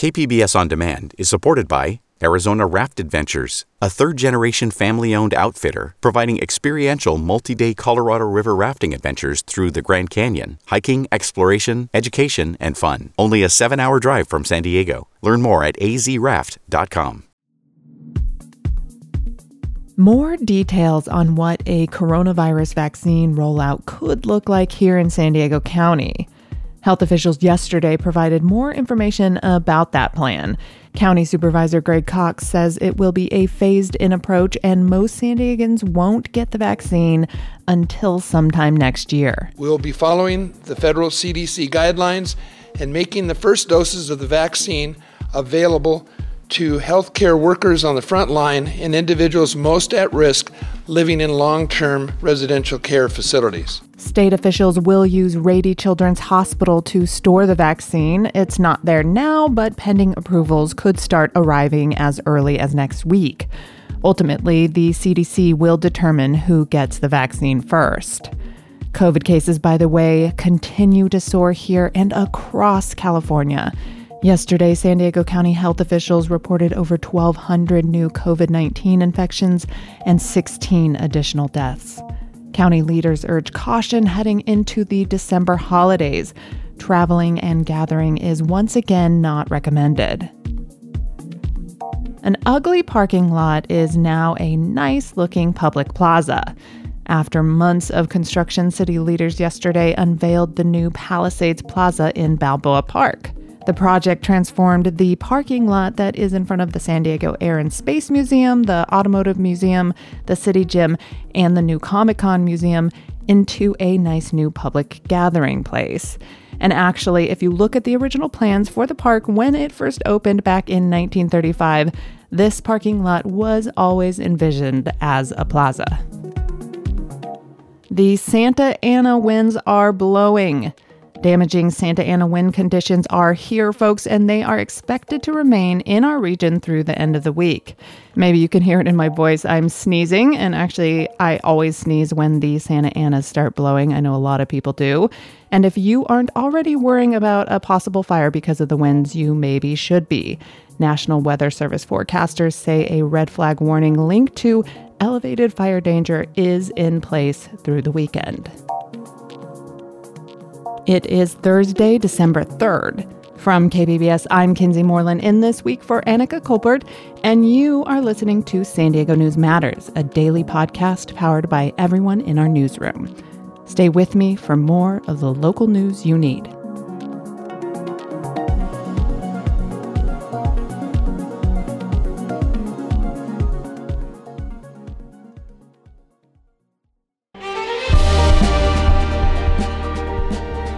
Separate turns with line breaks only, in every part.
KPBS On Demand is supported by Arizona Raft Adventures, a third generation family owned outfitter providing experiential multi day Colorado River rafting adventures through the Grand Canyon, hiking, exploration, education, and fun. Only a seven hour drive from San Diego. Learn more at azraft.com.
More details on what a coronavirus vaccine rollout could look like here in San Diego County. Health officials yesterday provided more information about that plan. County Supervisor Greg Cox says it will be a phased in approach and most San Diegans won't get the vaccine until sometime next year.
We'll be following the federal CDC guidelines and making the first doses of the vaccine available to healthcare workers on the front line and individuals most at risk living in long term residential care facilities.
State officials will use Rady Children's Hospital to store the vaccine. It's not there now, but pending approvals could start arriving as early as next week. Ultimately, the CDC will determine who gets the vaccine first. COVID cases, by the way, continue to soar here and across California. Yesterday, San Diego County health officials reported over 1,200 new COVID 19 infections and 16 additional deaths. County leaders urge caution heading into the December holidays. Traveling and gathering is once again not recommended. An ugly parking lot is now a nice looking public plaza. After months of construction, city leaders yesterday unveiled the new Palisades Plaza in Balboa Park. The project transformed the parking lot that is in front of the San Diego Air and Space Museum, the Automotive Museum, the City Gym, and the new Comic Con Museum into a nice new public gathering place. And actually, if you look at the original plans for the park when it first opened back in 1935, this parking lot was always envisioned as a plaza. The Santa Ana winds are blowing. Damaging Santa Ana wind conditions are here, folks, and they are expected to remain in our region through the end of the week. Maybe you can hear it in my voice. I'm sneezing, and actually, I always sneeze when the Santa Anas start blowing. I know a lot of people do. And if you aren't already worrying about a possible fire because of the winds, you maybe should be. National Weather Service forecasters say a red flag warning linked to elevated fire danger is in place through the weekend. It is Thursday, December 3rd. From KPBS, I'm Kinsey Moreland in this week for Anica Colbert, and you are listening to San Diego News Matters, a daily podcast powered by everyone in our newsroom. Stay with me for more of the local news you need.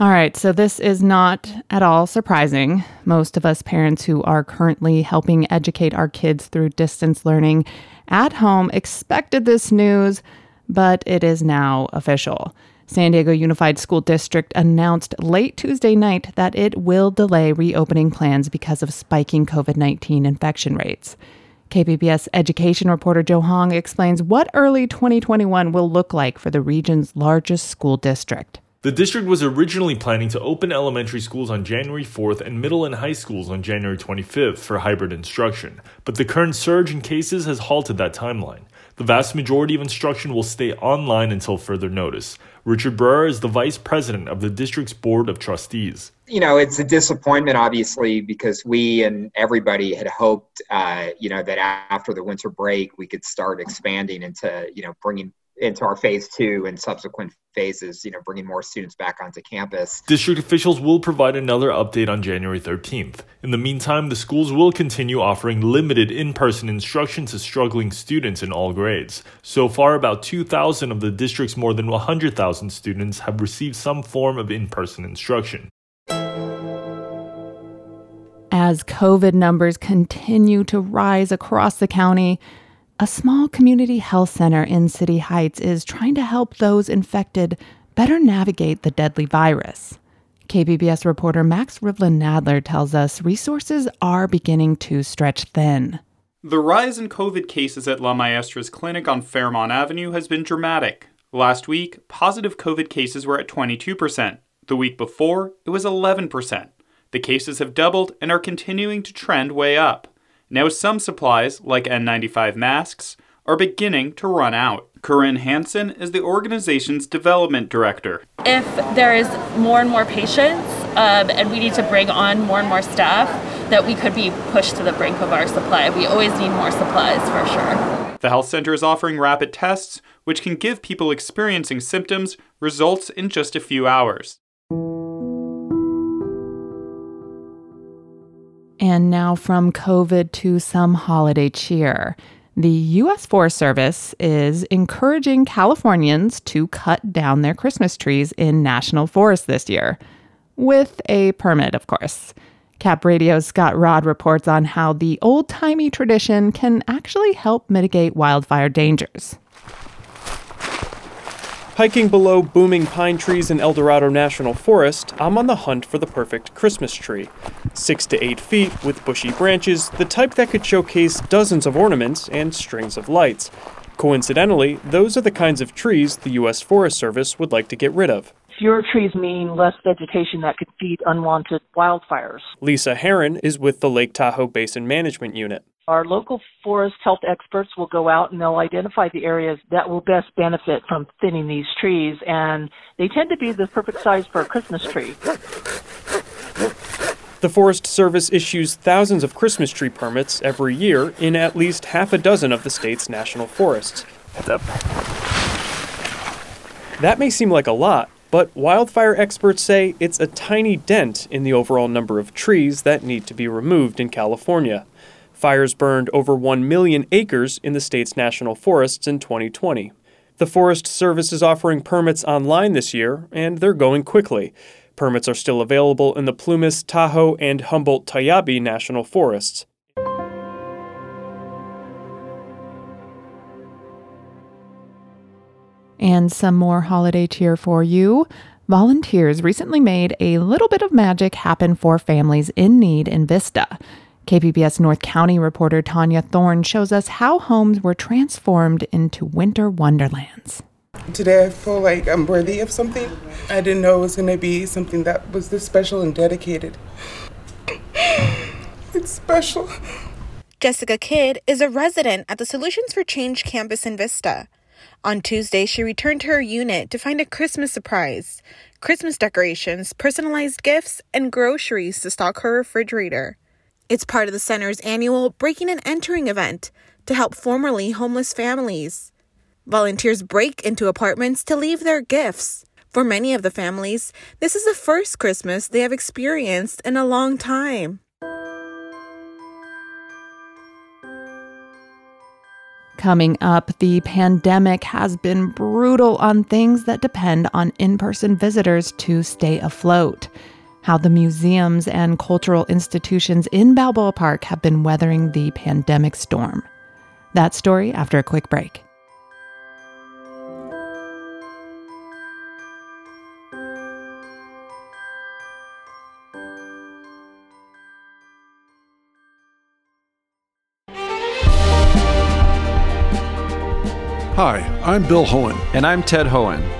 All right, so this is not at all surprising. Most of us parents who are currently helping educate our kids through distance learning at home expected this news, but it is now official. San Diego Unified School District announced late Tuesday night that it will delay reopening plans because of spiking COVID 19 infection rates. KPBS education reporter Joe Hong explains what early 2021 will look like for the region's largest school district.
The district was originally planning to open elementary schools on January 4th and middle and high schools on January 25th for hybrid instruction, but the current surge in cases has halted that timeline. The vast majority of instruction will stay online until further notice. Richard Burr is the vice president of the district's board of trustees.
You know, it's a disappointment, obviously, because we and everybody had hoped, uh, you know, that after the winter break, we could start expanding into, you know, bringing into our phase two and subsequent phases, you know, bringing more students back onto campus.
District officials will provide another update on January 13th. In the meantime, the schools will continue offering limited in person instruction to struggling students in all grades. So far, about 2,000 of the district's more than 100,000 students have received some form of in person instruction.
As COVID numbers continue to rise across the county, a small community health center in City Heights is trying to help those infected better navigate the deadly virus. KPBS reporter Max Rivlin Nadler tells us resources are beginning to stretch thin.
The rise in COVID cases at La Maestra's clinic on Fairmount Avenue has been dramatic. Last week, positive COVID cases were at 22%. The week before, it was 11%. The cases have doubled and are continuing to trend way up. Now, some supplies, like N95 masks, are beginning to run out. Corinne Hansen is the organization's development director.
If there is more and more patients um, and we need to bring on more and more staff, that we could be pushed to the brink of our supply. We always need more supplies for sure.
The health center is offering rapid tests, which can give people experiencing symptoms results in just a few hours.
And now from COVID to some holiday cheer. The U.S. Forest Service is encouraging Californians to cut down their Christmas trees in national forests this year, with a permit, of course. Cap Radio's Scott Rodd reports on how the old timey tradition can actually help mitigate wildfire dangers.
Hiking below booming pine trees in Eldorado National Forest, I'm on the hunt for the perfect Christmas tree. Six to eight feet, with bushy branches, the type that could showcase dozens of ornaments and strings of lights. Coincidentally, those are the kinds of trees the U.S. Forest Service would like to get rid of.
Fewer trees mean less vegetation that could feed unwanted wildfires.
Lisa Herron is with the Lake Tahoe Basin Management Unit.
Our local forest health experts will go out and they'll identify the areas that will best benefit from thinning these trees, and they tend to be the perfect size for a Christmas tree.
The Forest Service issues thousands of Christmas tree permits every year in at least half a dozen of the state's national forests. That may seem like a lot, but wildfire experts say it's a tiny dent in the overall number of trees that need to be removed in California. Fires burned over 1 million acres in the state's national forests in 2020. The Forest Service is offering permits online this year, and they're going quickly. Permits are still available in the Plumas, Tahoe, and Humboldt Toiyabe national forests.
And some more holiday cheer for you. Volunteers recently made a little bit of magic happen for families in need in Vista. KPBS North County reporter Tania Thorne shows us how homes were transformed into winter wonderlands.
Today I feel like I'm worthy of something. I didn't know it was going to be something that was this special and dedicated. It's special.
Jessica Kidd is a resident at the Solutions for Change campus in Vista. On Tuesday, she returned to her unit to find a Christmas surprise Christmas decorations, personalized gifts, and groceries to stock her refrigerator. It's part of the center's annual Breaking and Entering event to help formerly homeless families. Volunteers break into apartments to leave their gifts. For many of the families, this is the first Christmas they have experienced in a long time.
Coming up, the pandemic has been brutal on things that depend on in person visitors to stay afloat how the museums and cultural institutions in Balboa Park have been weathering the pandemic storm. That story after a quick break.
Hi, I'm Bill Hoehn.
And I'm Ted Hoehn.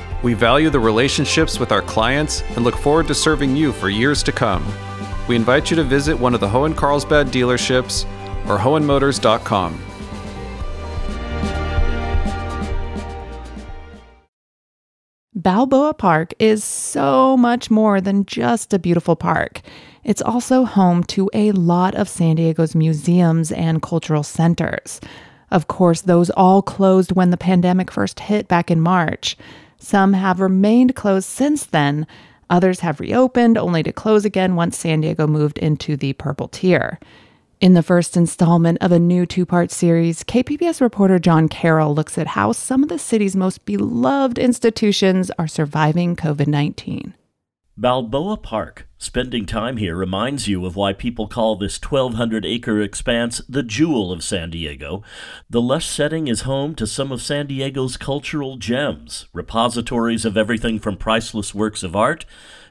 We value the relationships with our clients and look forward to serving you for years to come. We invite you to visit one of the Hoehn Carlsbad dealerships or Hoehnmotors.com.
Balboa Park is so much more than just a beautiful park. It's also home to a lot of San Diego's museums and cultural centers. Of course, those all closed when the pandemic first hit back in March. Some have remained closed since then. Others have reopened only to close again once San Diego moved into the purple tier. In the first installment of a new two part series, KPBS reporter John Carroll looks at how some of the city's most beloved institutions are surviving COVID 19.
Balboa Park. Spending time here reminds you of why people call this 1,200 acre expanse the jewel of San Diego. The lush setting is home to some of San Diego's cultural gems, repositories of everything from priceless works of art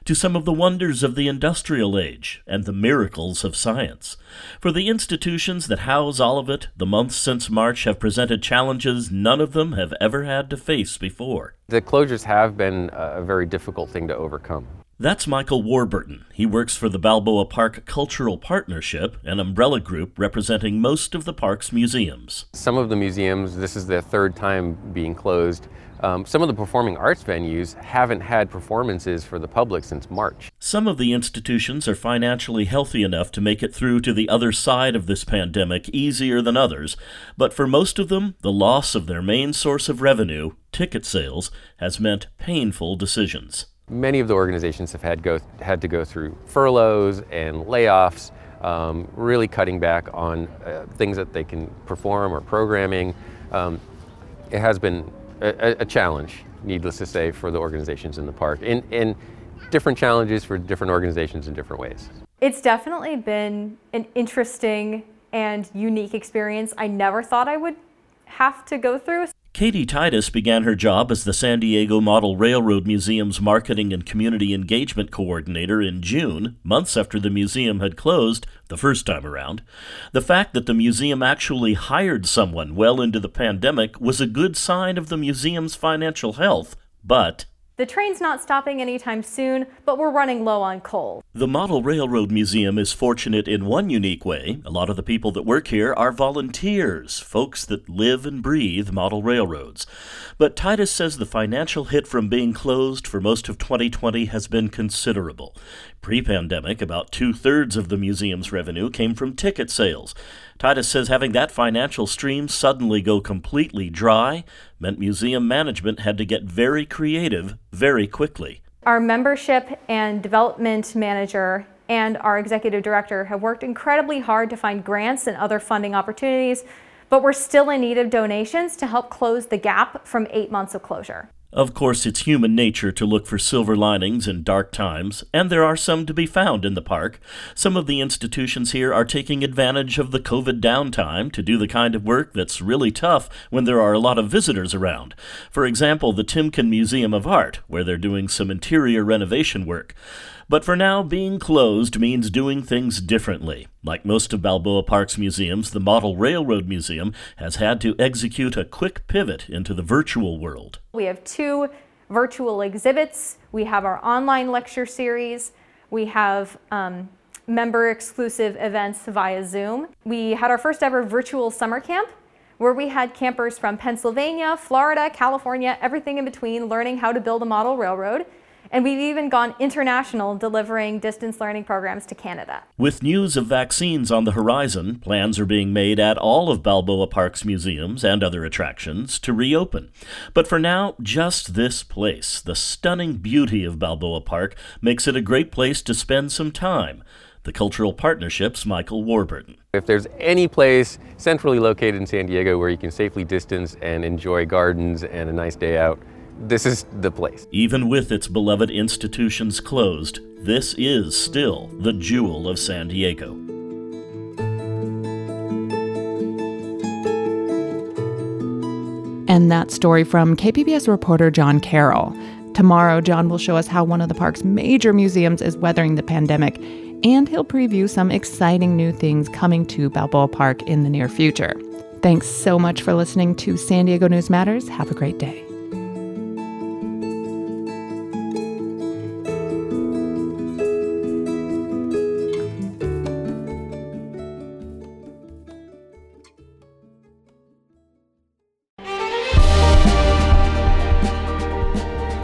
to some of the wonders of the industrial age and the miracles of science. For the institutions that house all of it, the months since March have presented challenges none of them have ever had to face before.
The closures have been a very difficult thing to overcome.
That's Michael Warburton. He works for the Balboa Park Cultural Partnership, an umbrella group representing most of the park's museums.
Some of the museums, this is their third time being closed. Um, some of the performing arts venues haven't had performances for the public since March.
Some of the institutions are financially healthy enough to make it through to the other side of this pandemic easier than others, but for most of them, the loss of their main source of revenue, ticket sales, has meant painful decisions.
Many of the organizations have had, go, had to go through furloughs and layoffs, um, really cutting back on uh, things that they can perform or programming. Um, it has been a, a, challenge, needless to say, for the organizations in the park, and, and different challenges for different organizations in different ways.
It's definitely been an interesting and unique experience I never thought I would have to go through.
Katie Titus began her job as the San Diego Model Railroad Museum's Marketing and Community Engagement Coordinator in June, months after the museum had closed the first time around. The fact that the museum actually hired someone well into the pandemic was a good sign of the museum's financial health, but
the train's not stopping anytime soon, but we're running low on coal.
The Model Railroad Museum is fortunate in one unique way. A lot of the people that work here are volunteers, folks that live and breathe model railroads. But Titus says the financial hit from being closed for most of 2020 has been considerable. Pre pandemic, about two thirds of the museum's revenue came from ticket sales. Titus says having that financial stream suddenly go completely dry meant museum management had to get very creative very quickly.
Our membership and development manager and our executive director have worked incredibly hard to find grants and other funding opportunities, but we're still in need of donations to help close the gap from eight months of closure.
Of course, it's human nature to look for silver linings in dark times, and there are some to be found in the park. Some of the institutions here are taking advantage of the COVID downtime to do the kind of work that's really tough when there are a lot of visitors around. For example, the Timken Museum of Art, where they're doing some interior renovation work. But for now, being closed means doing things differently. Like most of Balboa Park's museums, the Model Railroad Museum has had to execute a quick pivot into the virtual world.
We have two virtual exhibits, we have our online lecture series, we have um, member exclusive events via Zoom. We had our first ever virtual summer camp where we had campers from Pennsylvania, Florida, California, everything in between learning how to build a model railroad. And we've even gone international delivering distance learning programs to Canada.
With news of vaccines on the horizon, plans are being made at all of Balboa Park's museums and other attractions to reopen. But for now, just this place, the stunning beauty of Balboa Park, makes it a great place to spend some time. The Cultural Partnership's Michael Warburton.
If there's any place centrally located in San Diego where you can safely distance and enjoy gardens and a nice day out, this is the place.
Even with its beloved institutions closed, this is still the jewel of San Diego.
And that story from KPBS reporter John Carroll. Tomorrow, John will show us how one of the park's major museums is weathering the pandemic, and he'll preview some exciting new things coming to Balboa Park in the near future. Thanks so much for listening to San Diego News Matters. Have a great day.